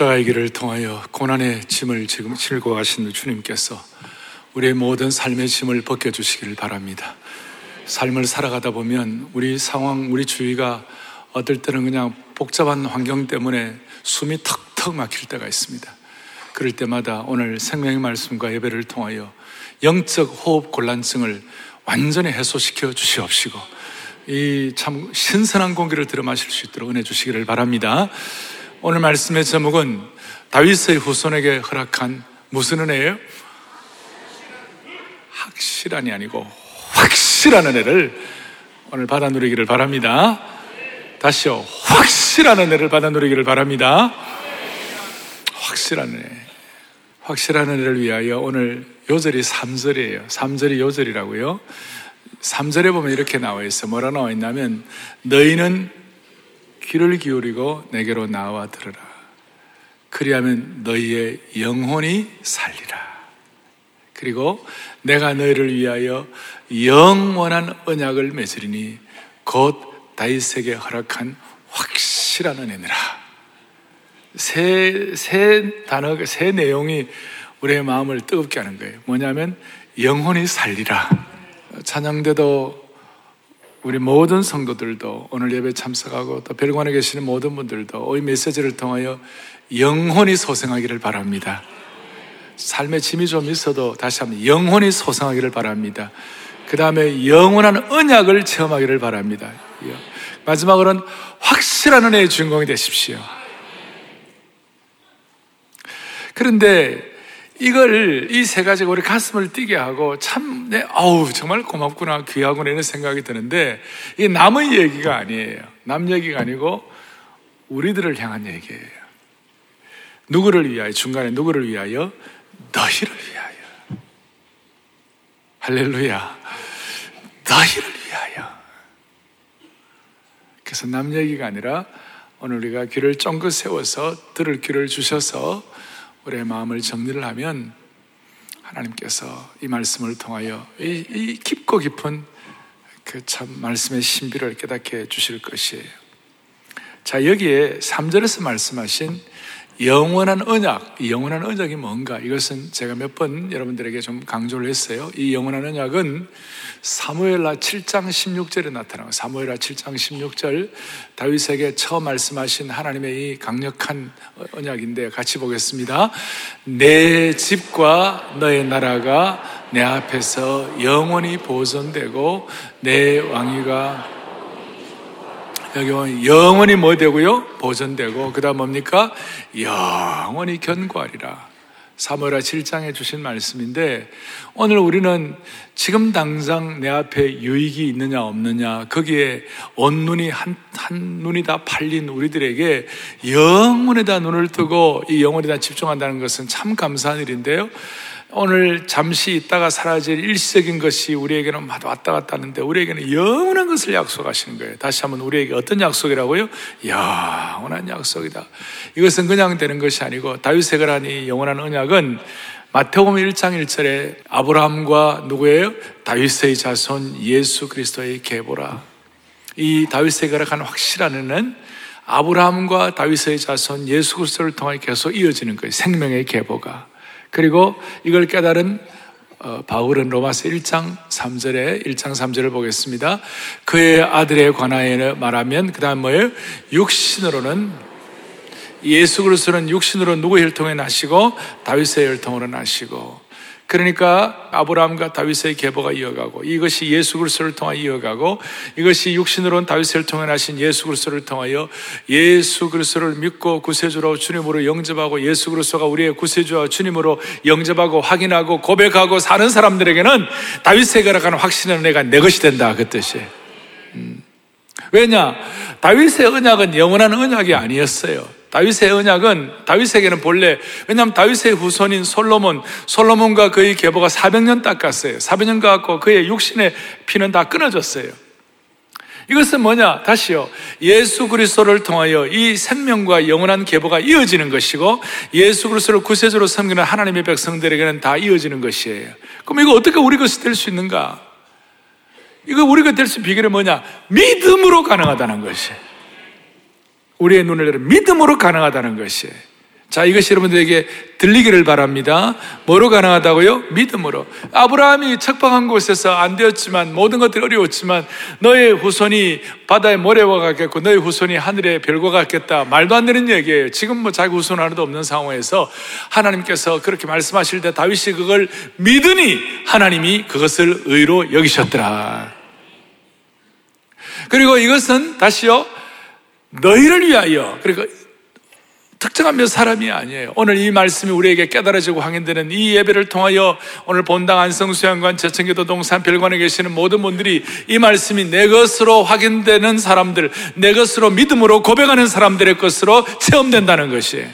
십자가의 길을 통하여 고난의 짐을 지금 싣고 가신 주님께서 우리의 모든 삶의 짐을 벗겨주시기를 바랍니다. 삶을 살아가다 보면 우리 상황, 우리 주위가 어떨 때는 그냥 복잡한 환경 때문에 숨이 턱턱 막힐 때가 있습니다. 그럴 때마다 오늘 생명의 말씀과 예배를 통하여 영적 호흡 곤란증을 완전히 해소시켜 주시옵시고 이 참 신선한 공기를 들어 마실 수 있도록 은혜 주시기를 바랍니다. 오늘 말씀의 제목은 다윗의 후손에게 허락한 무슨 은혜예요? 확실한이 아니고 확실한 은혜를 오늘 받아 누리기를 바랍니다. 다시요. 확실한 은혜를 받아 누리기를 바랍니다. 확실한 은혜. 확실한 은혜를 위하여 오늘 요절이 3절이에요. 3절이 요절이라고요. 3절에 보면 이렇게 나와 있어. 뭐라 나와 있냐면 너희는 귀를 기울이고 내게로 나와 들으라. 그리하면 너희의 영혼이 살리라. 그리고 내가 너희를 위하여 영원한 언약을 맺으리니 곧 다윗에게 허락한 확실한 은혜니라. 새, 새 단어, 새 내용이 우리의 마음을 뜨겁게 하는 거예요. 뭐냐면 영혼이 살리라. 찬양대도 우리 모든 성도들도 오늘 예배 참석하고 또 별관에 계시는 모든 분들도 이 메시지를 통하여 영혼이 소생하기를 바랍니다. 삶의 짐이 좀 있어도 다시 한번 영혼이 소생하기를 바랍니다. 그 다음에 영원한 언약을 체험하기를 바랍니다. 마지막으로는 확실한 은혜의 주인공이 되십시오. 그런데 이걸 이 세 가지가 우리 가슴을 뛰게 하고 참, 내, 아우, 정말 고맙구나, 귀하구나 이런 생각이 드는데 이게 남의 얘기가 아니에요. 남 얘기가 아니고 우리들을 향한 얘기예요. 누구를 위하여, 중간에 누구를 위하여? 너희를 위하여. 할렐루야. 너희를 위하여. 그래서 남 얘기가 아니라 오늘 우리가 귀를 쫑긋 세워서 들을 귀를 주셔서 우리의 마음을 정리를 하면 하나님께서 이 말씀을 통하여 이, 이 깊고 깊은 그 참 말씀의 신비를 깨닫게 해 주실 것이에요. 자, 여기에 3절에서 말씀하신 영원한 언약, 이 영원한 언약이 뭔가? 이것은 제가 몇 번 여러분들에게 좀 강조를 했어요. 이 영원한 언약은 사무엘라 7장 16절에 나타나고 사무엘라 7장 16절 다윗에게 처음 말씀하신 하나님의 이 강력한 언약인데 같이 보겠습니다. 내 집과 너의 나라가 내 앞에서 영원히 보존되고 내 왕위가 여기 보면 영원히 뭐 되고요? 보존되고 그 다음 뭡니까? 영원히 견고하리라. 사무엘하 7장에 주신 말씀인데 오늘 우리는 지금 당장 내 앞에 유익이 있느냐 없느냐 거기에 온 눈이 한, 한 눈이 다 팔린 우리들에게 영원에다 눈을 뜨고 이 영혼에다 집중한다는 것은 참 감사한 일인데요. 오늘 잠시 있다가 사라질 일시적인 것이 우리에게는 왔다 갔다 하는데 우리에게는 영원한 것을 약속하시는 거예요. 다시 한번 우리에게 어떤 약속이라고요? 영원한 약속이다. 이것은 그냥 되는 것이 아니고 다윗의 이 영원한 언약은 마태복음 1장 1절에 아브라함과 누구예요? 다윗의 자손 예수 그리스도의 계보라. 이 다윗의 거락한 확실한 은은 아브라함과 다윗의 자손 예수 그리스도를 통해 계속 이어지는 거예요. 생명의 계보가. 그리고 이걸 깨달은 어, 바울은 로마서 1장 3절에 1장 3절을 보겠습니다. 그의 아들에 관하여 말하면 그 다음 뭐예요? 육신으로는 예수 그리스도는 육신으로 누구의 혈통에 나시고 다윗의 혈통으로 나시고 그러니까 아브라함과 다윗의 계보가 이어가고 이것이 예수 그리스도를 통하여 이어가고 이것이 육신으로는 다윗을 통해 나신 예수 그리스도를 통하여 예수 그리스도를 믿고 구세주로 주님으로 영접하고 예수 그리스도가 우리의 구세주와 주님으로 영접하고 확인하고 고백하고 사는 사람들에게는 다윗의 가락하는 확신의 은혜가 내 것이 된다 그 뜻이에요. 음. 왜냐? 다윗의 언약은 영원한 언약이 아니었어요. 다윗의 언약은 다윗에게는 본래 왜냐하면 다윗의 후손인 솔로몬 솔로몬과 그의 계보가 400년 닦았어요. 400년 가고 그의 육신의 피는 다 끊어졌어요. 이것은 뭐냐? 다시요. 예수 그리스도를 통하여 이 생명과 영원한 계보가 이어지는 것이고 예수 그리스도를 구세주로 섬기는 하나님의 백성들에게는 다 이어지는 것이에요. 그럼 이거 어떻게 우리 것이 될 수 있는가? 이거 우리가 될수 비결이 뭐냐? 믿음으로 가능하다는 것이에요. 우리의 눈을 열어 믿음으로 가능하다는 것이 자, 이것이 여러분들에게 들리기를 바랍니다. 뭐로 가능하다고요? 믿음으로. 아브라함이 척박한 곳에서 안 되었지만, 모든 것들이 어려웠지만, 너의 후손이 바다의 모래와 같겠고, 너의 후손이 하늘의 별과 같겠다. 말도 안 되는 얘기예요. 지금 뭐 자기 후손 하나도 없는 상황에서 하나님께서 그렇게 말씀하실 때 다윗이 그걸 믿으니 하나님이 그것을 의로 여기셨더라. 그리고 이것은 다시요, 너희를 위하여, 그리고 특정한 몇 사람이 아니에요. 오늘 이 말씀이 우리에게 깨달아지고 확인되는 이 예배를 통하여 오늘 본당 안성수양관 제천교도 동산 별관에 계시는 모든 분들이 이 말씀이 내 것으로 확인되는 사람들, 내 것으로 믿음으로 고백하는 사람들의 것으로 체험된다는 것이에요.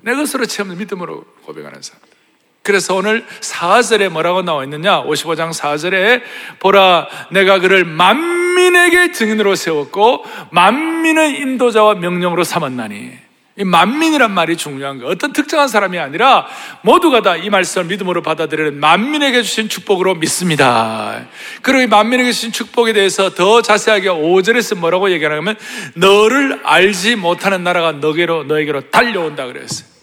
내 것으로 체험, 믿음으로 고백하는 사람. 그래서 오늘 4절에 뭐라고 나와 있느냐? 55장 4절에 보라 내가 그를 만민에게 증인으로 세웠고 만민의 인도자와 명령으로 삼았나니 이 만민이란 말이 중요한 거예요. 어떤 특정한 사람이 아니라 모두가 다 이 말씀을 믿음으로 받아들이는 만민에게 주신 축복으로 믿습니다. 그리고 이 만민에게 주신 축복에 대해서 더 자세하게 5절에서 뭐라고 얘기하냐면 너를 알지 못하는 나라가 너에게로 너에게로 달려온다 그랬어요.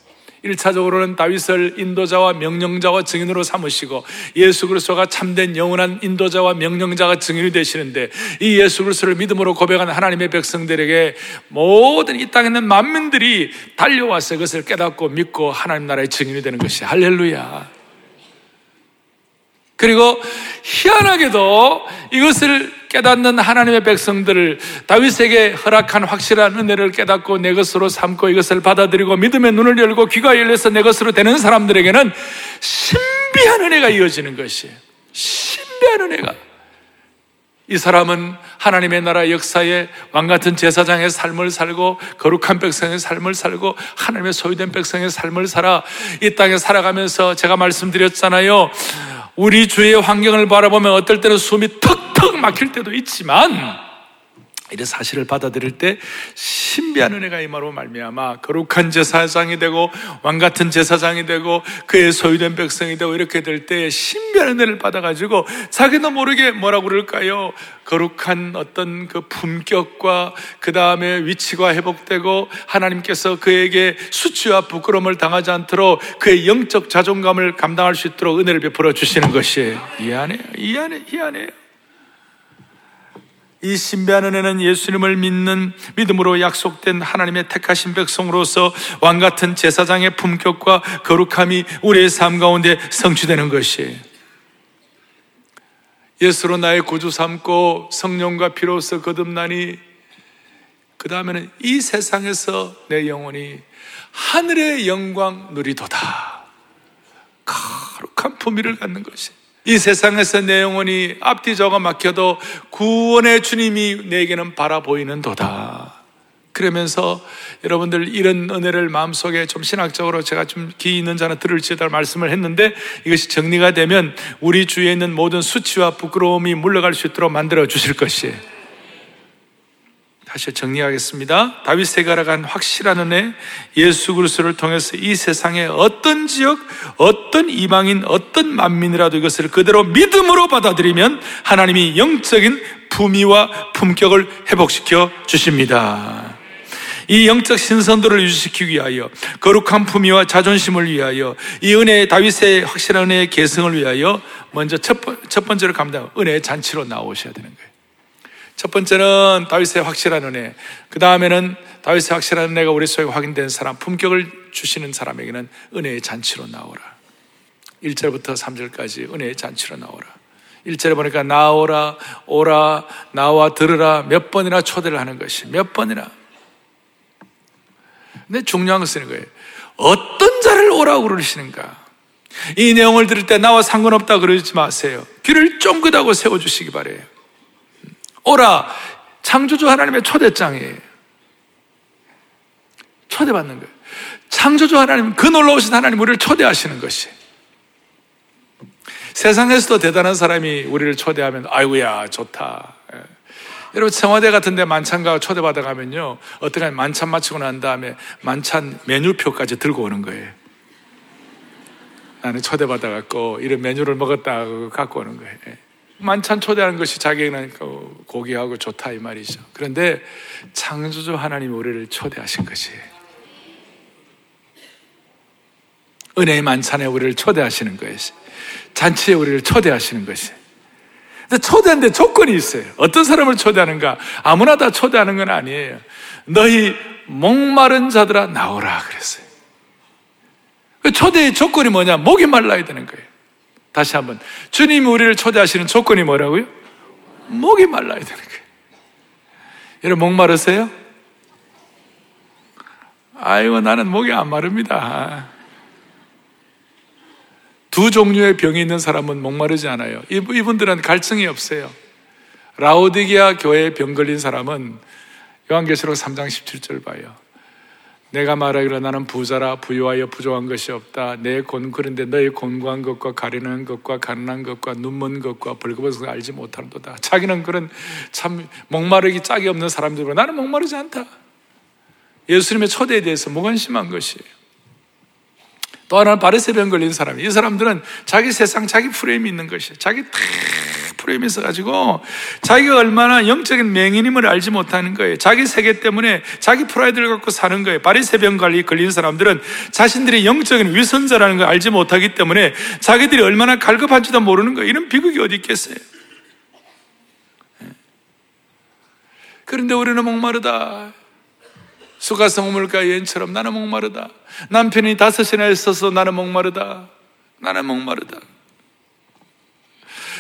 1차적으로는 다윗을 인도자와 명령자와 증인으로 삼으시고 예수 그리스도가 참된 영원한 인도자와 명령자가 증인이 되시는데 이 예수 그리스도를 믿음으로 고백하는 하나님의 백성들에게 모든 이 땅에 있는 만민들이 달려와서 그것을 깨닫고 믿고 하나님 나라의 증인이 되는 것이 할렐루야. 그리고 희한하게도 이것을 깨닫는 하나님의 백성들을 다윗에게 허락한 확실한 은혜를 깨닫고 내 것으로 삼고 이것을 받아들이고 믿음의 눈을 열고 귀가 열려서 내 것으로 되는 사람들에게는 신비한 은혜가 이어지는 것이에요. 신비한 은혜가. 이 사람은 하나님의 나라 역사에 왕 같은 제사장의 삶을 살고 거룩한 백성의 삶을 살고 하나님의 소유된 백성의 삶을 살아 이 땅에 살아가면서 제가 말씀드렸잖아요. 우리 주의 환경을 바라보면 어떨 때는 숨이 턱턱 막힐 때도 있지만 이런 사실을 받아들일 때 신비한 은혜가 임하로 말미암아 거룩한 제사장이 되고 왕 같은 제사장이 되고 그의 소유된 백성이 되고 이렇게 될 때 신비한 은혜를 받아가지고 자기도 모르게 뭐라고 그럴까요? 거룩한 어떤 그 품격과 그 다음에 위치가 회복되고 하나님께서 그에게 수치와 부끄러움을 당하지 않도록 그의 영적 자존감을 감당할 수 있도록 은혜를 베풀어 주시는 것이 이해하네요. 이해하네, 이해하네요. 이 신비한 은혜는 예수님을 믿는 믿음으로 약속된 하나님의 택하신 백성으로서 왕 같은 제사장의 품격과 거룩함이 우리의 삶 가운데 성취되는 것이에요. 예수로 나의 구주 삼고 성령과 피로서 거듭나니 그 다음에는 이 세상에서 내 영혼이 하늘의 영광 누리도다. 거룩한 품위를 갖는 것이에요. 이 세상에서 내 영혼이 앞뒤 저가 막혀도 구원의 주님이 내게는 바라보이는 도다. 그러면서 여러분들 이런 은혜를 마음속에 좀 신학적으로 제가 좀 기 있는 자는 들을지다 말씀을 했는데 이것이 정리가 되면 우리 주위에 있는 모든 수치와 부끄러움이 물러갈 수 있도록 만들어 주실 것이에요. 다시 정리하겠습니다. 다윗에게 알아간 확실한 은혜, 예수 그리스도를 통해서 이 세상의 어떤 지역, 어떤 이방인, 어떤 만민이라도 이것을 그대로 믿음으로 받아들이면 하나님이 영적인 품위와 품격을 회복시켜 주십니다. 이 영적 신선도를 유지시키기 위하여 거룩한 품위와 자존심을 위하여 이 은혜의 다윗의 확실한 은혜의 계승을 위하여 먼저 첫, 첫 번째로 감당 은혜의 잔치로 나오셔야 되는 거예요. 첫 번째는 다윗의 확실한 은혜. 그 다음에는 다윗의 확실한 은혜가 우리 속에 확인된 사람, 품격을 주시는 사람에게는 은혜의 잔치로 나오라. 1절부터 3절까지 은혜의 잔치로 나오라. 1절에 보니까 나오라, 오라, 나와 들으라 몇 번이나 초대를 하는 것이 몇 번이나. 근데 중요한 것은 거예요. 어떤 자를 오라고 그러시는가? 이 내용을 들을 때 나와 상관없다 그러지 마세요. 귀를 쫑긋하고 세워주시기 바래요. 오라 창조주 하나님의 초대장이에요. 초대받는 거예요. 창조주 하나님, 그 놀라우신 하나님 우리를 초대하시는 것이. 세상에서도 대단한 사람이 우리를 초대하면 아이고야 좋다. 예. 여러분 청와대 같은 데 만찬가 초대받아 가면요. 어떻게 만찬 마치고 난 다음에 만찬 메뉴표까지 들고 오는 거예요. 나는 초대받아 갖고 이런 메뉴를 먹었다 갖고 오는 거예요. 예. 만찬 초대하는 것이 자기는 그 고기하고 좋다 이 말이죠. 그런데 창조주 하나님 우리를 초대하신 것이 은혜의 만찬에 우리를 초대하시는 것이 잔치에 우리를 초대하시는 것이 근데 초대하는데 조건이 있어요. 어떤 사람을 초대하는가? 아무나 다 초대하는 건 아니에요. 너희 목마른 자들아 나오라 그랬어요. 그 초대의 조건이 뭐냐? 목이 말라야 되는 거예요. 다시 한번. 주님이 우리를 초대하시는 조건이 뭐라고요? 목이 말라야 되는 거예요. 여러분, 목 마르세요? 아이고, 나는 목이 안 마릅니다. 두 종류의 병이 있는 사람은 목마르지 않아요. 이분들은 갈증이 없어요. 라오디기아 교회에 병 걸린 사람은 요한계시록 3장 17절 봐요. 내가 말하기로 나는 부자라 부유하여 부족한 것이 없다. 내 곤, 그런데 너의 곤고한 것과 가리는 것과 가난한 것과 눈먼 것과 벌거벗은 것 알지 못하는도다. 자기는 그런 참 목마르기 짝이 없는 사람들과 나는 목마르지 않다. 예수님의 초대에 대해서 무관심한 것이에요. 또 하나는 바리새병 걸린 사람. 이 사람들은 자기 세상, 자기 프레임이 있는 것이에요. 자기 탁 프레임이 있어가지고 자기가 얼마나 영적인 맹인임을 알지 못하는 거예요. 자기 세계 때문에 자기 프라이드를 갖고 사는 거예요. 바리새병 걸린 사람들은 자신들이 영적인 위선자라는 걸 알지 못하기 때문에 자기들이 얼마나 갈급한지도 모르는 거예요. 이런 비극이 어디 있겠어요? 그런데 우리는 목마르다. 수가성 우물가 여인처럼 나는 목마르다. 남편이 다섯이나 있어서 나는 목마르다. 나는 목마르다.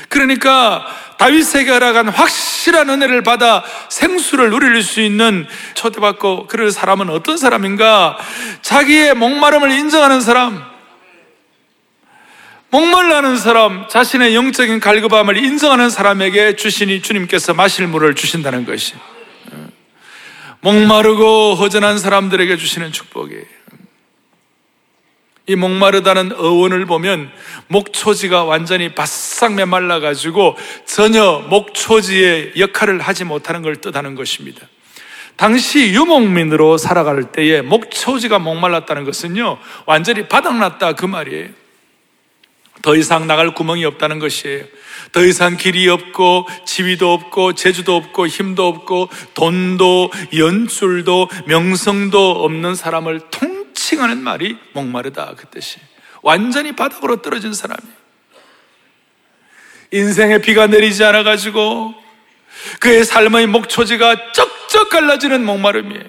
그러니까 다윗에게 허락한 확실한 은혜를 받아 생수를 누릴 수 있는 초대받고 그럴 사람은 어떤 사람인가? 자기의 목마름을 인정하는 사람, 목말라는 사람, 자신의 영적인 갈급함을 인정하는 사람에게 주시니 주님께서 마실 물을 주신다는 것이. 목마르고 허전한 사람들에게 주시는 축복이에요. 이 목마르다는 어원을 보면 목초지가 완전히 바싹 메말라가지고 전혀 목초지의 역할을 하지 못하는 걸 뜻하는 것입니다. 당시 유목민으로 살아갈 때에 목초지가 목말랐다는 것은요, 완전히 바닥났다 그 말이에요. 더 이상 나갈 구멍이 없다는 것이에요. 더 이상 길이 없고 지위도 없고 재주도 없고 힘도 없고 돈도 연줄도 명성도 없는 사람을 통칭하는 말이 목마르다 그 뜻이. 완전히 바닥으로 떨어진 사람이. 인생에 비가 내리지 않아 가지고 그의 삶의 목초지가 쩍쩍 갈라지는 목마름이에요.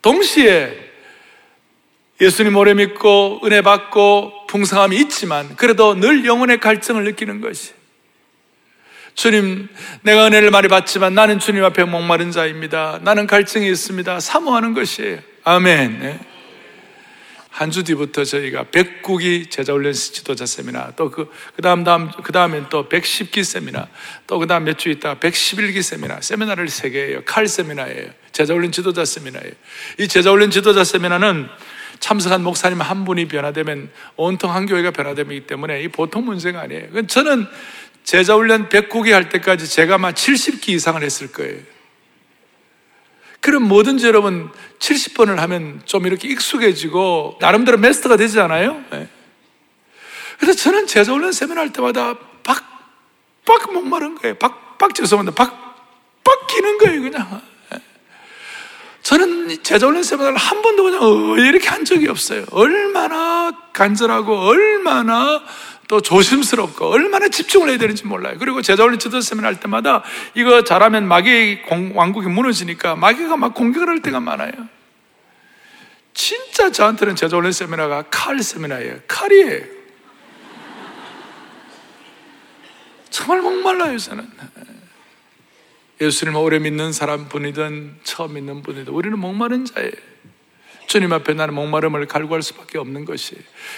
동시에 예수님 오래 믿고 은혜 받고 풍성함이 있지만 그래도 늘 영혼의 갈증을 느끼는 것이 주님, 내가 은혜를 많이 받지만 나는 주님 앞에 목마른 자입니다. 나는 갈증이 있습니다. 사모하는 것이에요. 아멘. 네. 한주 뒤부터 저희가 백국이 제자훈련 지도자 세미나, 또 그, 그 다음, 다음, 그 다음엔 또 110기 세미나, 또 그 다음 몇 주 있다가 111기 세미나, 세미나를 세 개예요. 칼 세미나예요. 제자훈련 지도자 세미나예요. 이 제자훈련 지도자 세미나는 참석한 목사님 한 분이 변화되면 온통 한 교회가 변화되기 때문에 이 보통 문제가 아니에요. 저는 제자훈련 109기 할 때까지 제가 막 70기 이상을 했을 거예요. 그럼 뭐든지 여러분 70번을 하면 좀 이렇게 익숙해지고 나름대로 메스터가 되지 않아요? 네. 그래서 저는 제자훈련 세미나 할 때마다 박, 박 목마른 거예요. 박, 박 죄송합니다. 박, 박 기는 거예요, 그냥. 저는 제자 훈련 세미나를 한 번도 그냥 어, 이렇게 한 적이 없어요. 얼마나 간절하고 얼마나 또 조심스럽고 얼마나 집중을 해야 되는지 몰라요. 그리고 제자 훈련 지도 세미나 할 때마다 이거 잘하면 마귀 왕국이 무너지니까 마귀가 막 공격을 할 때가 많아요. 진짜 저한테는 제자 훈련 세미나가 칼 세미나예요. 칼이에요. 정말 목말라요, 저는. 예수님을 오래 믿는 사람 분이든 처음 믿는 분이든 우리는 목마른 자예요. 주님 앞에 나는 목마름을 갈구할 수밖에 없는 것이.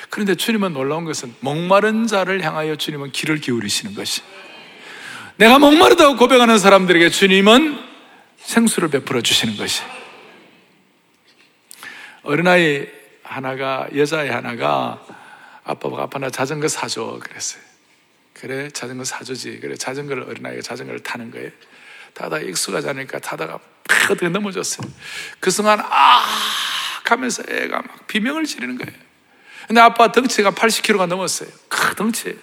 그런데 주님은 놀라운 것은 목마른 자를 향하여 주님은 길을 기울이시는 것이. 내가 목마르다고 고백하는 사람들에게 주님은 생수를 베풀어 주시는 것이. 어린아이 하나가, 여자애 하나가 아빠가 아빠 나 자전거 사줘. 그랬어요. 그래, 자전거 사주지. 그래, 자전거를 어린아이가 자전거를 타는 거예요. 타다가 익숙하지 않으니까 타다가 팍 어떻게 넘어졌어요. 그 순간 아 하면서 애가 막 비명을 지르는 거예요. 근데 아빠 덩치가 80kg가 넘었어요. 크 덩치.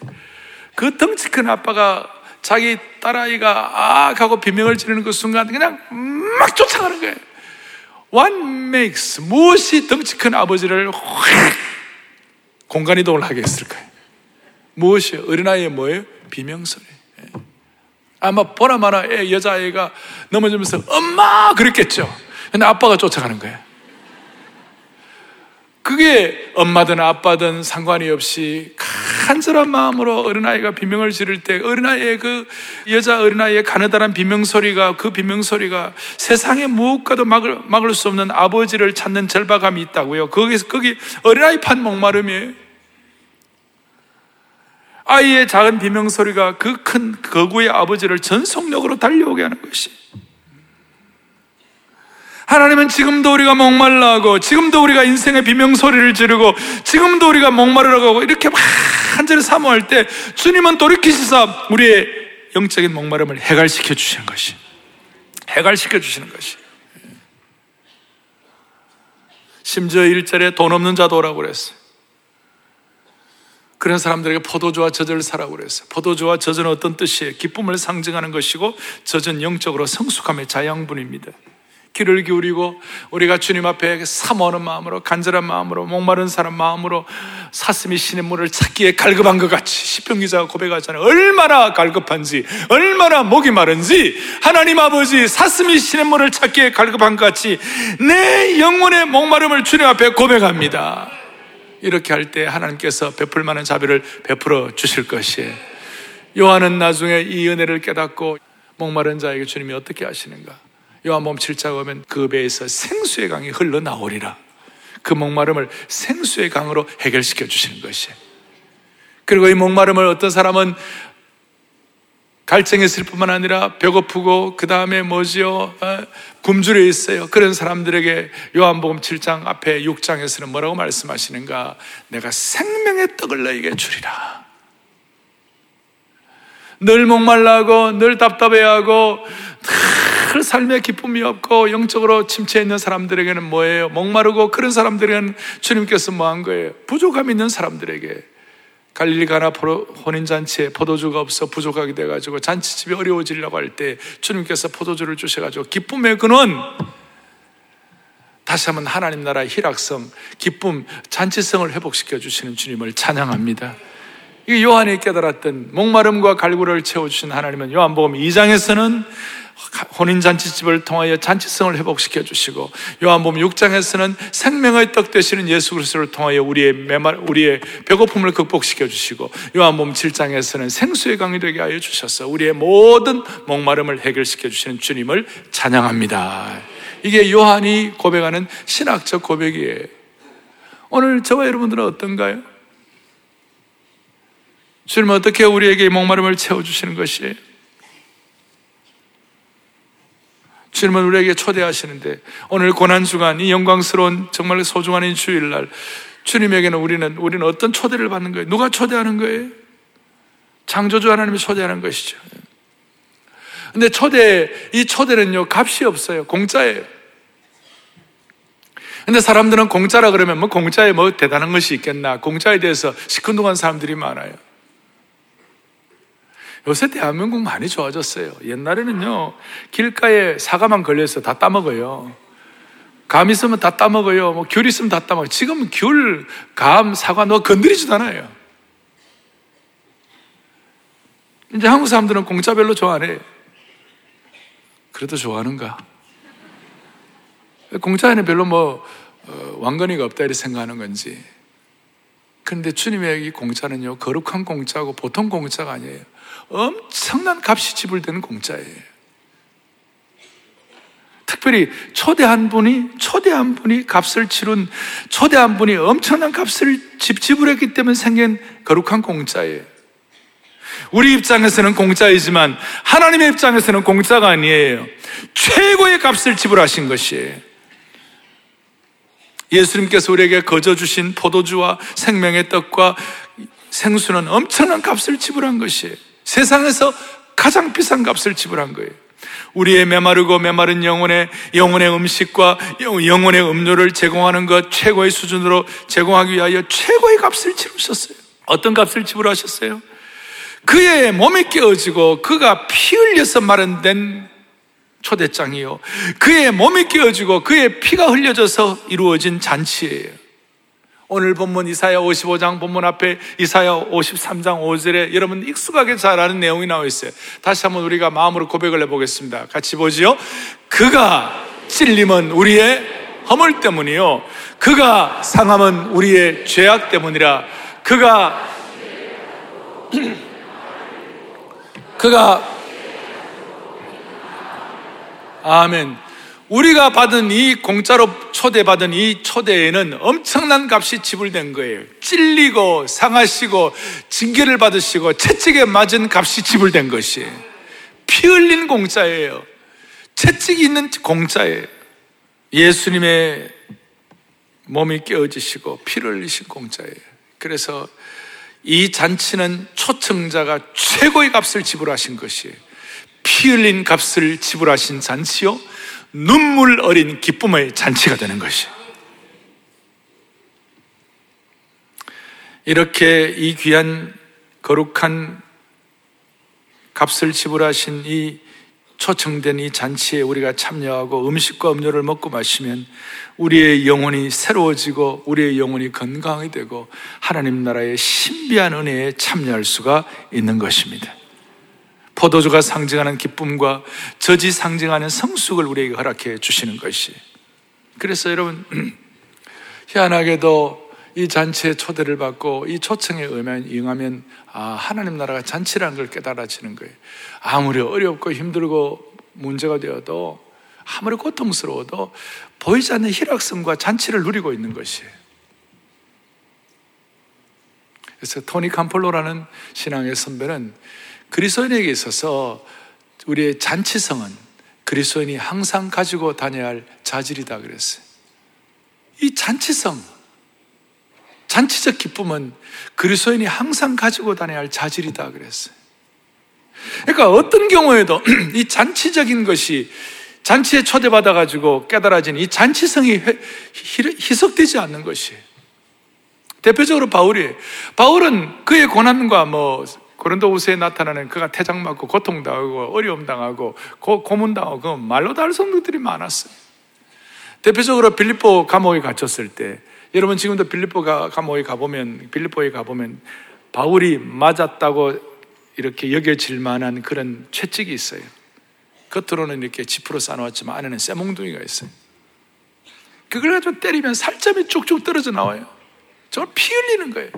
그 덩치 큰 아빠가 자기 딸아이가 아 하고 비명을 지르는 그 순간 그냥 막 쫓아가는 거예요. What makes 무엇이 덩치 큰 아버지를 확 공간 이동을 하게 했을까요? 무엇이 어린아이의 뭐예요? 비명소리. 예. 아마 보나마나 여자아이가 넘어지면서 엄마 그랬겠죠. 근데 아빠가 쫓아가는 거예요. 그게 엄마든 아빠든 상관이 없이 간절한 마음으로 어린아이가 비명을 지를 때 어린아이의 그 여자 어린아이의 가느다란 비명소리가 그 비명소리가 세상에 무엇과도 막을, 막을 수 없는 아버지를 찾는 절박함이 있다고요. 거기서, 거기 어린아이 판 목마름이에요. 아이의 작은 비명소리가 그 큰 거구의 아버지를 전속력으로 달려오게 하는 것이. 하나님은 지금도 우리가 목말라하고 지금도 우리가 인생의 비명소리를 지르고 지금도 우리가 목마르라고 이렇게 막 한절에 사모할 때 주님은 돌이키시사 우리의 영적인 목마름을 해갈시켜 주시는 것이. 해갈시켜 주시는 것이. 심지어 1절에 돈 없는 자도 오라고 그랬어요 그런 사람들에게 포도주와 젖을 사라고 그랬어요 포도주와 젖은 어떤 뜻이에요? 기쁨을 상징하는 것이고 젖은 영적으로 성숙함의 자양분입니다 귀를 기울이고 우리가 주님 앞에 사모하는 마음으로 간절한 마음으로 목마른 사람 마음으로 사슴이 신의 물을 찾기에 갈급한 것 같이 시편 기자가 고백하잖아요. 얼마나 갈급한지 얼마나 목이 마른지 하나님 아버지 사슴이 신의 물을 찾기에 갈급한 것 같이 내 영혼의 목마름을 주님 앞에 고백합니다. 이렇게 할 때 하나님께서 베풀 만한 자비를 베풀어 주실 것이에요. 요한은 나중에 이 은혜를 깨닫고 목마른 자에게 주님이 어떻게 하시는가? 요한복음 7장 오면 그 배에서 생수의 강이 흘러나오리라. 그 목마름을 생수의 강으로 해결시켜 주시는 것이에요. 그리고 이 목마름을 어떤 사람은 갈증했을 뿐만 아니라 배고프고 그 다음에 뭐지요? 어, 굶주려 있어요. 그런 사람들에게 요한복음 7장 앞에 6장에서는 뭐라고 말씀하시는가? 내가 생명의 떡을 너에게 주리라. 늘 목말라하고 늘 답답해하고 늘 삶에 기쁨이 없고 영적으로 침체해 있는 사람들에게는 뭐예요? 목마르고 그런 사람들에게는 주님께서 뭐 한 거예요? 부족함 있는 사람들에게 갈릴리 가나 혼인 잔치에 포도주가 없어 부족하게 돼 가지고 잔치집이 어려워지려고 할 때 주님께서 포도주를 주셔 가지고 기쁨의 근원 다시 한번 하나님 나라의 희락성, 기쁨, 잔치성을 회복시켜 주시는 주님을 찬양합니다. 이 요한이 깨달았던 목마름과 갈구를 채워 주신 하나님은 요한복음 2장에서는 혼인잔치집을 통하여 잔치성을 회복시켜 주시고 요한복음 6장에서는 생명의 떡 되시는 예수 그리스도를 통하여 우리의 메말 우리의 배고픔을 극복시켜 주시고 요한복음 7장에서는 생수의 강이 되게 하여 주셔서 우리의 모든 목마름을 해결시켜 주시는 주님을 찬양합니다. 이게 요한이 고백하는 신학적 고백이에요. 오늘 저와 여러분들은 어떤가요? 주님은 어떻게 우리에게 목마름을 채워 주시는 것이에요? 주님은 우리에게 초대하시는데 오늘 고난 주간 이 영광스러운 정말 소중한 이 주일날 주님에게는 우리는 우리는 어떤 초대를 받는 거예요? 누가 초대하는 거예요? 창조주 하나님이 초대하는 것이죠. 근데 초대 이 초대는요 값이 없어요. 공짜예요. 근데 사람들은 공짜라 그러면 뭐 공짜에 뭐 대단한 것이 있겠나? 공짜에 대해서 시큰둥한 사람들이 많아요. 요새 대한민국 많이 좋아졌어요. 옛날에는요, 길가에 사과만 걸려서 다 따먹어요. 감 있으면 다 따먹어요. 뭐 귤 있으면 다 따먹어요. 지금은 귤, 감, 사과 너 건드리지도 않아요. 이제 한국 사람들은 공짜 별로 좋아 안 해. 그래도 좋아하는가? 공짜에는 별로 뭐, 어, 왕건이가 없다 이렇게 생각하는 건지. 그런데 주님의 이 공짜는요, 거룩한 공짜고 보통 공짜가 아니에요. 엄청난 값이 지불되는 공짜예요. 특별히 초대한 분이 초대한 분이 값을 치른 초대한 분이 엄청난 값을 지불했기 때문에 생긴 거룩한 공짜예요. 우리 입장에서는 공짜이지만 하나님의 입장에서는 공짜가 아니에요. 최고의 값을 지불하신 것이에요. 예수님께서 우리에게 거저 주신 포도주와 생명의 떡과 생수는 엄청난 값을 지불한 것이에요. 세상에서 가장 비싼 값을 지불한 거예요. 우리의 메마르고 메마른 영혼의 영혼의 음식과 영혼의 음료를 제공하는 것 최고의 수준으로 제공하기 위하여 최고의 값을 치르셨어요. 어떤 값을 지불하셨어요? 그의 몸이 깨어지고 그가 피 흘려서 마련된 초대장이요. 그의 몸이 깨어지고 그의 피가 흘려져서 이루어진 잔치예요. 오늘 본문 이사야 55장 본문 앞에 이사야 53장 5절에 여러분 익숙하게 잘 아는 내용이 나와 있어요. 다시 한번 우리가 마음으로 고백을 해보겠습니다. 같이 보지요. 그가 찔림은 우리의 허물 때문이요. 그가 상함은 우리의 죄악 때문이라. 그가 그가 아멘. 우리가 받은 이 공짜로 초대받은 이 초대에는 엄청난 값이 지불된 거예요. 찔리고 상하시고 징계를 받으시고 채찍에 맞은 값이 지불된 것이에요. 피 흘린 공짜예요. 채찍이 있는 공짜예요. 예수님의 몸이 깨어지시고 피를 흘리신 공짜예요. 그래서 이 잔치는 초청자가 최고의 값을 지불하신 것이에요. 피 흘린 값을 지불하신 잔치요. 눈물 어린 기쁨의 잔치가 되는 것이. 이렇게 이 귀한 거룩한 값을 지불하신 이 초청된 이 잔치에 우리가 참여하고 음식과 음료를 먹고 마시면 우리의 영혼이 새로워지고 우리의 영혼이 건강이 되고 하나님 나라의 신비한 은혜에 참여할 수가 있는 것입니다. 포도주가 상징하는 기쁨과 젖이 상징하는 성숙을 우리에게 허락해 주시는 것이. 그래서 여러분, 희한하게도 이 잔치에 초대를 받고 이 초청에 응하면 아, 하나님 나라가 잔치라는 걸 깨달아지는 거예요. 아무리 어렵고 힘들고 문제가 되어도 아무리 고통스러워도 보이지 않는 희락성과 잔치를 누리고 있는 것이에요. 그래서 토니 캄폴로라는 신앙의 선배는 그리스도인에게 있어서 우리의 잔치성은 그리스도인이 항상 가지고 다녀야 할 자질이다 그랬어요. 이 잔치성, 잔치적 기쁨은 그리스도인이 항상 가지고 다녀야 할 자질이다 그랬어요. 그러니까 어떤 경우에도 이 잔치적인 것이 잔치에 초대받아 가지고 깨달아진 이 잔치성이 희석되지 않는 것이에요. 대표적으로 바울이 바울은 그의 고난과 뭐 고린도후서에 나타나는 그가 태장 맞고 고통 당하고 어려움 당하고 고, 고문 당하고 그 말로도 할수 없는 것들이 많았어요. 대표적으로 빌립보 감옥에 갇혔을 때 여러분 지금도 빌립보 감옥에 가보면 빌립보에 가보면 바울이 맞았다고 이렇게 여겨질 만한 그런 채찍이 있어요. 겉으로는 이렇게 지프로 쌓아놓았지만 안에는 쇠몽둥이가 있어요. 그걸 가지고 때리면 살점이 쭉쭉 떨어져 나와요. 정말 피 흘리는 거예요.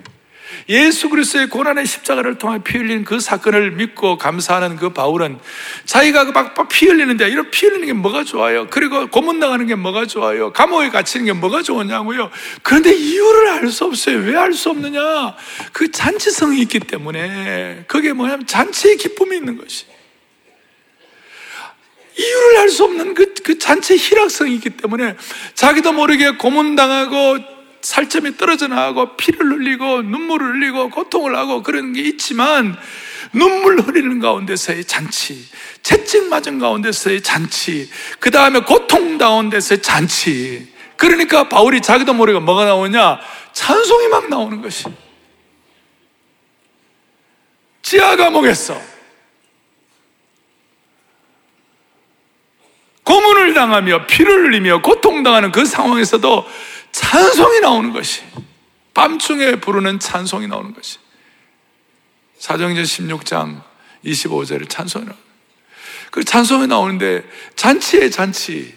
예수 그리스도의 고난의 십자가를 통해 피 흘린 그 사건을 믿고 감사하는 그 바울은 자기가 막피 흘리는데 이런 피 흘리는 게 뭐가 좋아요? 그리고 고문 당하는 게 뭐가 좋아요? 감옥에 갇히는 게 뭐가 좋으냐고요? 그런데 이유를 알 수 없어요. 왜 알 수 없느냐? 그 잔치성이 있기 때문에 그게 뭐냐면 잔치의 기쁨이 있는 것이. 이유를 알 수 없는 그, 그 잔치 희락성이 있기 때문에 자기도 모르게 고문당하고 살점이 떨어져 나가고 피를 흘리고 눈물을 흘리고 고통을 하고 그런 게 있지만 눈물 흘리는 가운데서의 잔치, 채찍 맞은 가운데서의 잔치, 그 다음에 고통 가운데서의 잔치. 그러니까 바울이 자기도 모르게 뭐가 나오냐? 찬송이 막 나오는 것이. 지하 감옥에서 고문을 당하며 피를 흘리며 고통당하는 그 상황에서도 찬송이 나오는 것이 밤중에 부르는 찬송이 나오는 것이. 사정전 16장 25절에 찬송이 나오는 그 찬송이 나오는데 잔치에 잔치.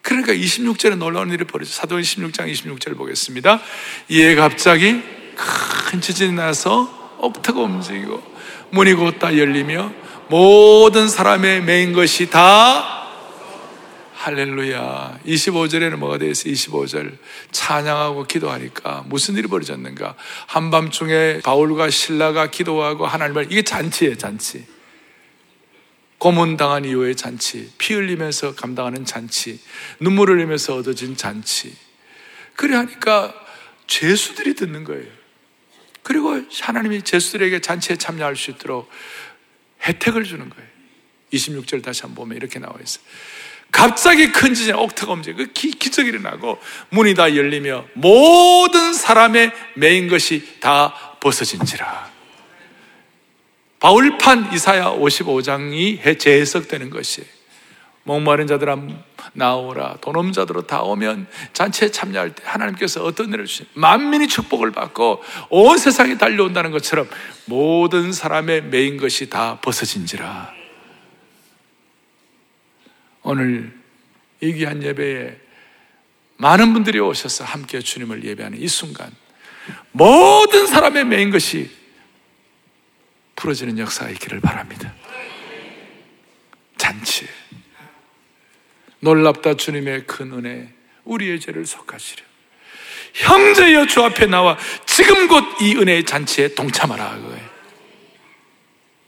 그러니까 26절에 놀라운 일이 벌어져 사도행 16장 26절을 보겠습니다. 이에 갑자기 큰 지진이 나서 옥터가 움직이고 문이 곧다 열리며 모든 사람의 메인 것이 다 할렐루야. 25절에는 뭐가 되어 있어요? 25절. 찬양하고 기도하니까 무슨 일이 벌어졌는가? 한밤중에 바울과 신라가 기도하고 하나님을, 이게 잔치예요, 잔치. 고문당한 이후의 잔치. 피 흘리면서 감당하는 잔치. 눈물 흘리면서 얻어진 잔치. 그래 하니까 죄수들이 듣는 거예요. 그리고 하나님이 죄수들에게 잔치에 참여할 수 있도록 혜택을 주는 거예요. 26절 다시 한번 보면 이렇게 나와 있어요. 갑자기 큰 지진, 옥타가 움직여. 그 기, 기적이 일어나고 문이 다 열리며 모든 사람의 메인 것이 다 벗어진지라. 바울판 이사야 55장이 재해석되는 것이 목마른 자들아 나오라 돈 없는 자들로 다 오면 잔치에 참여할 때 하나님께서 어떤 일을 주신 만민이 축복을 받고 온 세상이 달려온다는 것처럼 모든 사람의 매인 것이 다 벗어진지라 오늘 이 귀한 예배에 많은 분들이 오셔서 함께 주님을 예배하는 이 순간 모든 사람의 매인 것이 풀어지는 역사가 있기를 바랍니다. 잔치. 놀랍다 주님의 큰 은혜, 우리의 죄를 속하시려. 형제여 주 앞에 나와 지금 곧 이 은혜의 잔치에 동참하라. 그거예요.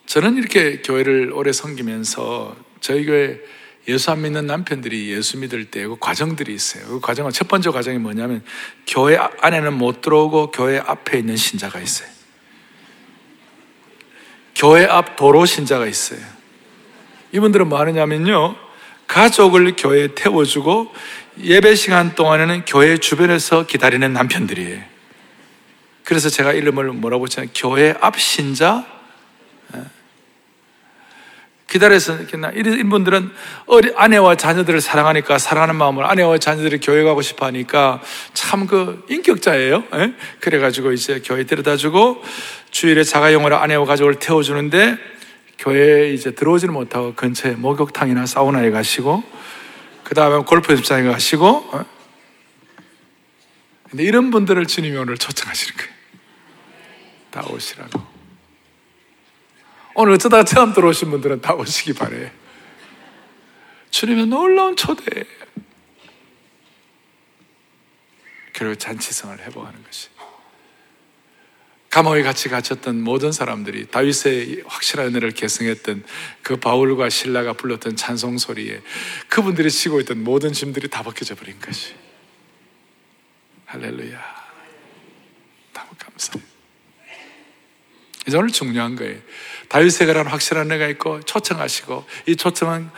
저는 이렇게 교회를 오래 섬기면서 저희 교회 예수 안 믿는 남편들이 예수 믿을 때 그 과정들이 있어요. 그 과정은 첫 번째 과정이 뭐냐면 교회 안에는 못 들어오고 교회 앞에 있는 신자가 있어요. 교회 앞 도로 신자가 있어요. 이분들은 뭐 하느냐면요. 가족을 교회에 태워주고 예배 시간 동안에는 교회 주변에서 기다리는 남편들이에요. 그래서 제가 이름을 뭐라고 했잖아요. 교회 앞 신자, 기다려서 이런 분들은 아내와 자녀들을 사랑하니까 사랑하는 마음으로 아내와 자녀들이 교회 가고 싶어 하니까 참 그 인격자예요. 예? 그래가지고 이제 교회 데려다주고 주일에 자가용으로 아내와 가족을 태워주는데 교회에 이제 들어오지는 못하고 근처에 목욕탕이나 사우나에 가시고 그 다음에 골프 연습장에 가시고 어? 근데 이런 분들을 주님이 오늘 초청하시는 거예요. 다 오시라고. 오늘 어쩌다가 처음 들어오신 분들은 다 오시기 바래. 주님의 놀라운 초대. 그리고 잔치성을 회복하는 것이. 감옥에 같이 갇혔던 모든 사람들이 다윗의 확실한 은혜를 계승했던 그 바울과 신라가 불렀던 찬송 소리에 그분들이 치고 있던 모든 짐들이 다 벗겨져 버린 것이. 할렐루야. 너무 감사해요. 이제 오늘 중요한 거예요. 다윗의 가라는 확실한 은혜가 있고 초청하시고 이 초청은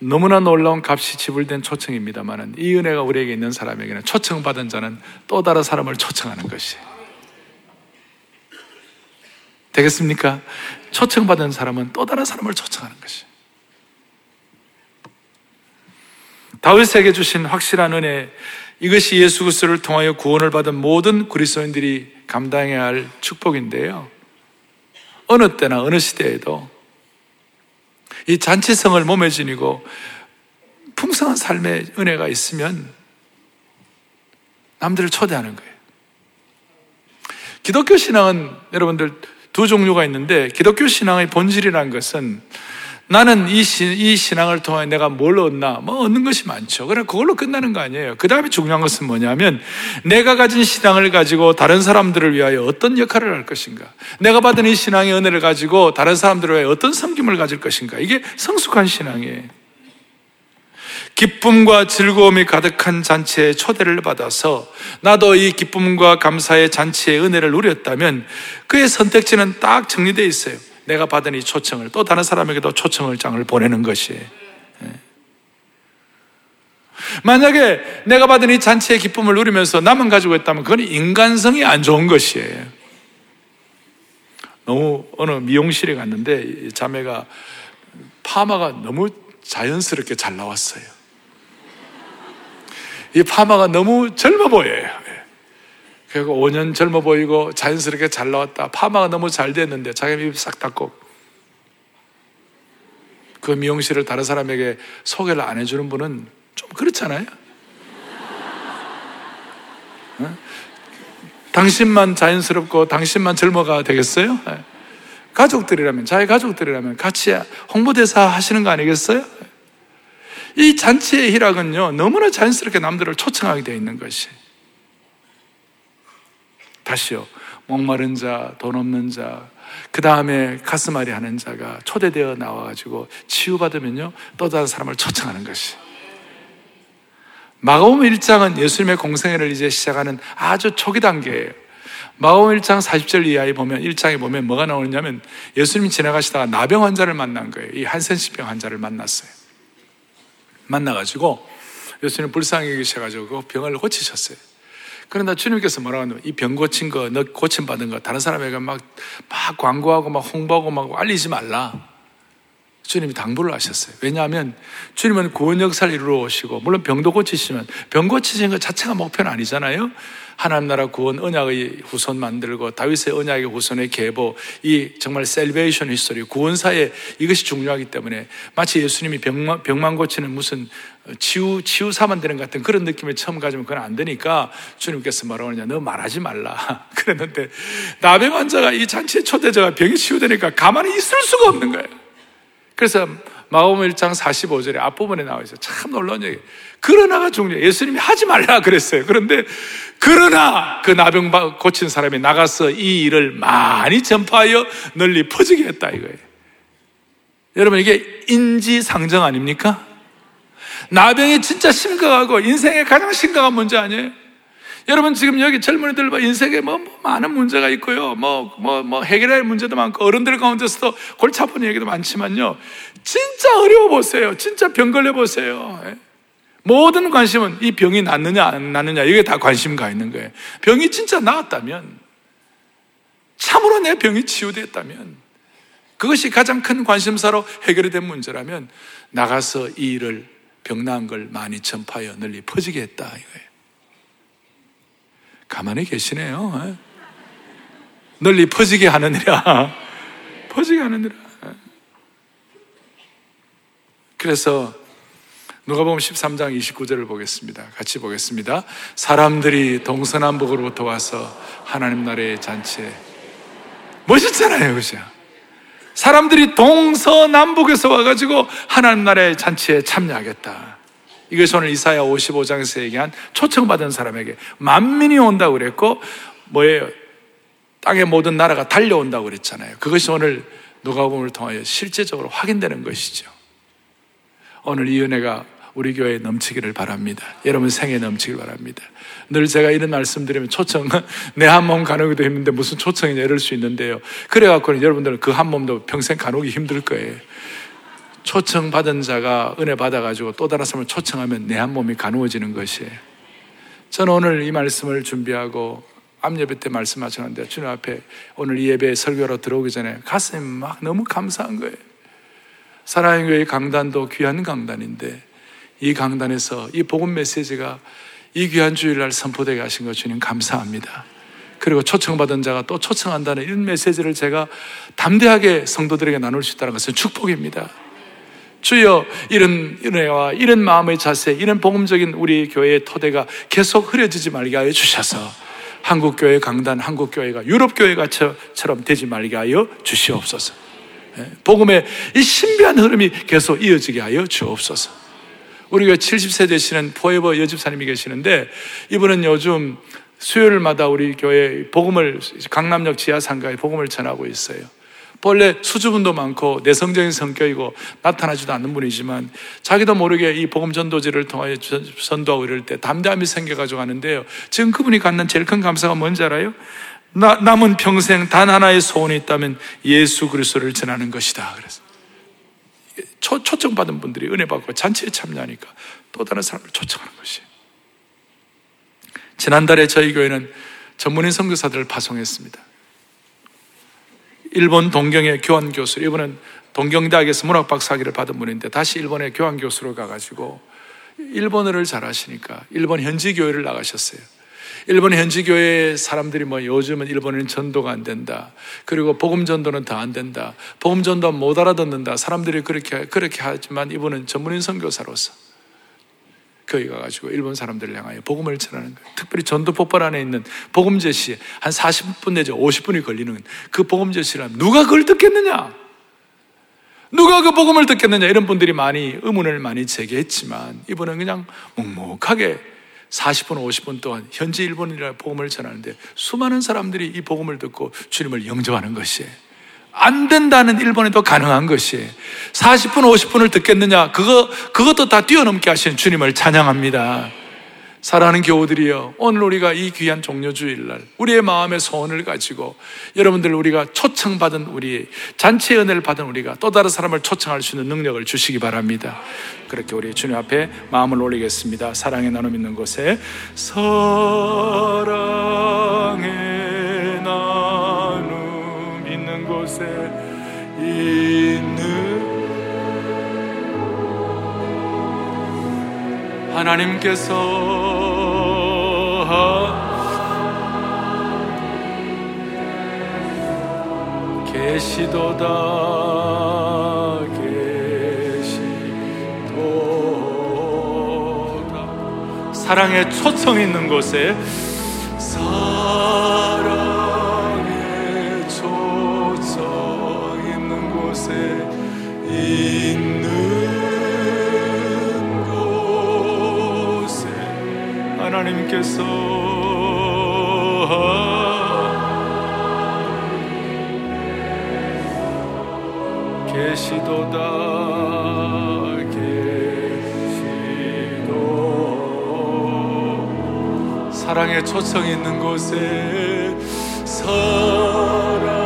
너무나 놀라운 값이 지불된 초청입니다만은 이 은혜가 우리에게 있는 사람에게는 초청받은 자는 또 다른 사람을 초청하는 것이 되겠습니까? 초청받은 사람은 또 다른 사람을 초청하는 것이 다윗에게 주신 확실한 은혜 이것이 예수 그리스도를 통하여 구원을 받은 모든 그리스도인들이 감당해야 할 축복인데요. 어느 때나 어느 시대에도 이 잔치성을 몸에 지니고 풍성한 삶의 은혜가 있으면 남들을 초대하는 거예요. 기독교 신앙은 여러분들 두 종류가 있는데 기독교 신앙의 본질이라는 것은 나는 이, 신, 이 신앙을 통해 내가 뭘 얻나? 뭐 얻는 것이 많죠. 그래, 그걸로 끝나는 거 아니에요. 그 다음에 중요한 것은 뭐냐면 내가 가진 신앙을 가지고 다른 사람들을 위하여 어떤 역할을 할 것인가? 내가 받은 이 신앙의 은혜를 가지고 다른 사람들을 위하여 어떤 섬김을 가질 것인가? 이게 성숙한 신앙이에요. 기쁨과 즐거움이 가득한 잔치에 초대를 받아서 나도 이 기쁨과 감사의 잔치의 은혜를 누렸다면 그의 선택지는 딱 정리되어 있어요. 내가 받은 이 초청을 또 다른 사람에게도 초청을 장을 보내는 것이 예. 만약에 내가 받은 이 잔치의 기쁨을 누리면서 나만 가지고 있다면 그건 인간성이 안 좋은 것이에요. 너무 어느 미용실에 갔는데 자매가 파마가 너무 자연스럽게 잘 나왔어요. 이 파마가 너무 젊어 보여요. 그리고 5년 젊어 보이고 자연스럽게 잘 나왔다. 파마가 너무 잘 됐는데 자기 입싹 닫고 그 미용실을 다른 사람에게 소개를 안 해주는 분은 좀 그렇잖아요. 어? 당신만 자연스럽고 당신만 젊어가 되겠어요? 네. 가족들이라면, 자기 가족들이라면 같이 홍보대사 하시는 거 아니겠어요? 이 잔치의 희락은요, 너무나 자연스럽게 남들을 초청하게 되어 있는 것이. 다시요. 목마른 자, 돈 없는 자, 그 다음에 가슴앓이 하는 자가 초대되어 나와가지고 치유받으면요, 또 다른 사람을 초청하는 것이. 마가복음 1장은 예수님의 공생애를 이제 시작하는 아주 초기 단계예요. 마음 1장 40절 이하에 보면 1장에 보면 뭐가 나오느냐면 예수님이 지나가시다가 나병 환자를 만난 거예요. 이 한센시병 환자를 만났어요. 만나가지고 예수님 불쌍히 계셔가지고 그 병을 고치셨어요. 그러나 주님께서 뭐라고 하냐면 이 병 고친 거, 너 고침 받은 거 다른 사람에게 막, 막 광고하고 막 홍보하고 막 알리지 말라. 주님이 당부를 하셨어요. 왜냐하면 주님은 구원 역사를 이루어 오시고 물론 병도 고치시면 병 고치시는 것 자체가 목표는 아니잖아요. 하나님 나라 구원 언약의 후손 만들고 다윗의 언약의 후손의 계보 이 정말 salvation history 구원사에 이것이 중요하기 때문에 마치 예수님이 병만, 병만 고치는 무슨 치유 치유사만 되는 같은 그런 느낌을 처음 가지면 그건 안 되니까 주님께서 뭐라고 하느냐 너 말하지 말라 그랬는데 나병 환자가 이 잔치의 초대자가 병이 치유되니까 가만히 있을 수가 없는 거예요. 그래서 마음 1장 45절에 앞부분에 나와 있어요. 참 놀라운 얘기. 그러나가 중요해요. 예수님이 하지 말라 그랬어요. 그런데 그러나 그 나병 고친 사람이 나가서 이 일을 많이 전파하여 널리 퍼지게 했다 이거예요. 여러분 이게 인지상정 아닙니까? 나병이 진짜 심각하고 인생의 가장 심각한 문제 아니에요? 여러분 지금 여기 젊은이들 뭐 인생에 뭐, 뭐 많은 문제가 있고요. 뭐, 뭐, 뭐 해결할 문제도 많고 어른들 가운데서도 골치 아픈 얘기도 많지만요. 진짜 어려워 보세요. 진짜 병 걸려 보세요. 예? 모든 관심은 이 병이 낫느냐 안 낫느냐 이게 다 관심 가 있는 거예요. 병이 진짜 나았다면 참으로 내 병이 치유됐다면 그것이 가장 큰 관심사로 해결이 된 문제라면 나가서 이 일을 병 나은 걸 많이 전파하여 널리 퍼지게 했다 이거예요. 가만히 계시네요. 예? 널리 퍼지게 하느니라. 퍼지게 하느니라. 그래서 누가 보면 13장 29절을 보겠습니다. 같이 보겠습니다. 사람들이 동서남북으로부터 와서 하나님 나라의 잔치에 멋있잖아요, 그죠? 사람들이 동서남북에서 와가지고 하나님 나라의 잔치에 참여하겠다. 이것이 오늘 이사야 55장에서 얘기한 초청받은 사람에게 만민이 온다고 그랬고 뭐예요? 땅의 모든 나라가 달려온다고 그랬잖아요. 그것이 오늘 누가복음을 통하여 실제적으로 확인되는 것이죠. 오늘 이 은혜가 우리 교회에 넘치기를 바랍니다. 여러분 생에 넘치길 바랍니다. 늘 제가 이런 말씀 드리면 초청, 내 한 몸 가누기도 힘든데 무슨 초청이냐 이럴 수 있는데요. 그래갖고는 여러분들은 그 한 몸도 평생 가누기 힘들 거예요. 초청받은 자가 은혜 받아가지고 또 다른 사람을 초청하면 내 한 몸이 가누어지는 것이에요. 저는 오늘 이 말씀을 준비하고 암예배 때 말씀하셨는데 주님 앞에 오늘 이 예배 설교로 들어오기 전에 가슴이 막 너무 감사한 거예요. 사랑의 교회 강단도 귀한 강단인데 이 강단에서 이 복음 메시지가 이 귀한 주일날 선포되게 하신 것 주님 감사합니다. 그리고 초청받은 자가 또 초청한다는 이런 메시지를 제가 담대하게 성도들에게 나눌 수 있다는 것은 축복입니다. 주여 이런 은혜와 이런 마음의 자세, 이런 복음적인 우리 교회의 토대가 계속 흐려지지 말게 하여 주셔서 한국교회 강단, 한국교회가 유럽교회가처럼 되지 말게 하여 주시옵소서. 예, 복음의 이 신비한 흐름이 계속 이어지게 하여 주옵소서. 우리가 70세 되시는 포에버 여집사님이 계시는데 이분은 요즘 수요일마다 우리 교회 복음을 강남역 지하상가에 복음을 전하고 있어요. 본래 수줍음도 많고 내성적인 성격이고 나타나지도 않는 분이지만 자기도 모르게 이 복음 전도지를 통하여 전도하고 이럴 때 담대함이 생겨가지고 하는데요. 지금 그분이 갖는 제일 큰 감사가 뭔지 알아요? 나, 남은 평생 단 하나의 소원이 있다면 예수 그리스도를 전하는 것이다. 그래서 초, 초청 받은 분들이 은혜 받고 잔치에 참여하니까 또 다른 사람을 초청하는 것이. 지난달에 저희 교회는 전문인 선교사들을 파송했습니다. 일본 동경의 교환 교수, 이분은 동경대학에서 문학 박사학위를 받은 분인데 다시 일본에 교환 교수로 가가지고 일본어를 잘하시니까 일본 현지 교회를 나가셨어요. 일본 현지 교회 사람들이 뭐 요즘은 일본은 전도가 안 된다. 그리고 복음 전도는 더 안 된다. 복음 전도 못 알아듣는다. 사람들이 그렇게 그렇게 하지만 이분은 전문인 선교사로서 거기 가가지고 일본 사람들을 향하여 복음을 전하는 거예요. 특별히 전도 폭발 안에 있는 복음 제시 한 40분 내지 50분이 걸리는 그 복음 제시를 누가 그걸 듣겠느냐? 누가 그 복음을 듣겠느냐? 이런 분들이 많이 의문을 많이 제기했지만 이분은 그냥 묵묵하게 40분, 50분 동안 현지 일본이라 복음을 전하는데 수많은 사람들이 이 복음을 듣고 주님을 영접하는 것이에요. 안 된다는 일본에도 가능한 것이 40분, 50분을 듣겠느냐? 그거, 그것도 다 뛰어넘게 하신 주님을 찬양합니다. 사랑하는 교우들이여, 오늘 우리가 이 귀한 종료주일날 우리의 마음의 소원을 가지고 여러분들 우리가 초청받은 우리 잔치 은혜를 받은 우리가 또 다른 사람을 초청할 수 있는 능력을 주시기 바랍니다. 그렇게 우리 주님 앞에 마음을 올리겠습니다. 사랑의 나눔 있는 곳에 사랑의 곳에 있는 하나님께서 계시도다 계시도다. 사랑의 초청 있는 곳에 하나님께서. 계시도다 계시도. 사랑의 초청 있는 곳에 사랑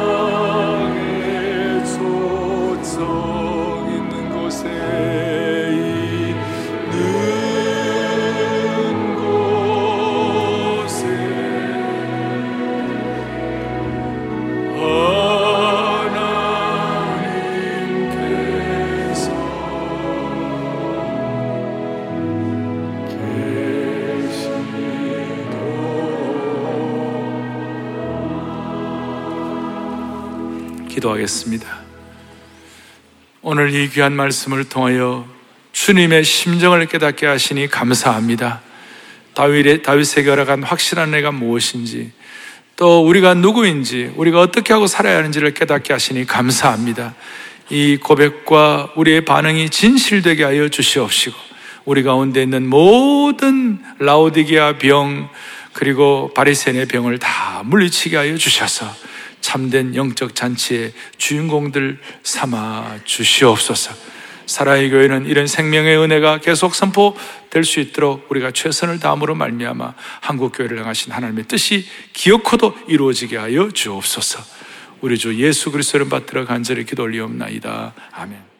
기도하겠습니다. 오늘 이 귀한 말씀을 통하여 주님의 심정을 깨닫게 하시니 감사합니다. 다윗의, 다윗에게 허락한 확실한 애가 무엇인지, 또 우리가 누구인지, 우리가 어떻게 하고 살아야 하는지를 깨닫게 하시니 감사합니다. 이 고백과 우리의 반응이 진실되게 하여 주시옵시고, 우리 가운데 있는 모든 라오디게아 병, 그리고 바리새인의 병을 다 물리치게 하여 주셔서 참된 영적 잔치의 주인공들 삼아 주시옵소서. 사라의 교회는 이런 생명의 은혜가 계속 선포될 수 있도록 우리가 최선을 다함으로 말미암아 한국 교회를 향하신 하나님의 뜻이 기어코도 이루어지게 하여 주옵소서. 우리 주 예수 그리스도를 받들어 간절히 기도 올리옵나이다. 아멘.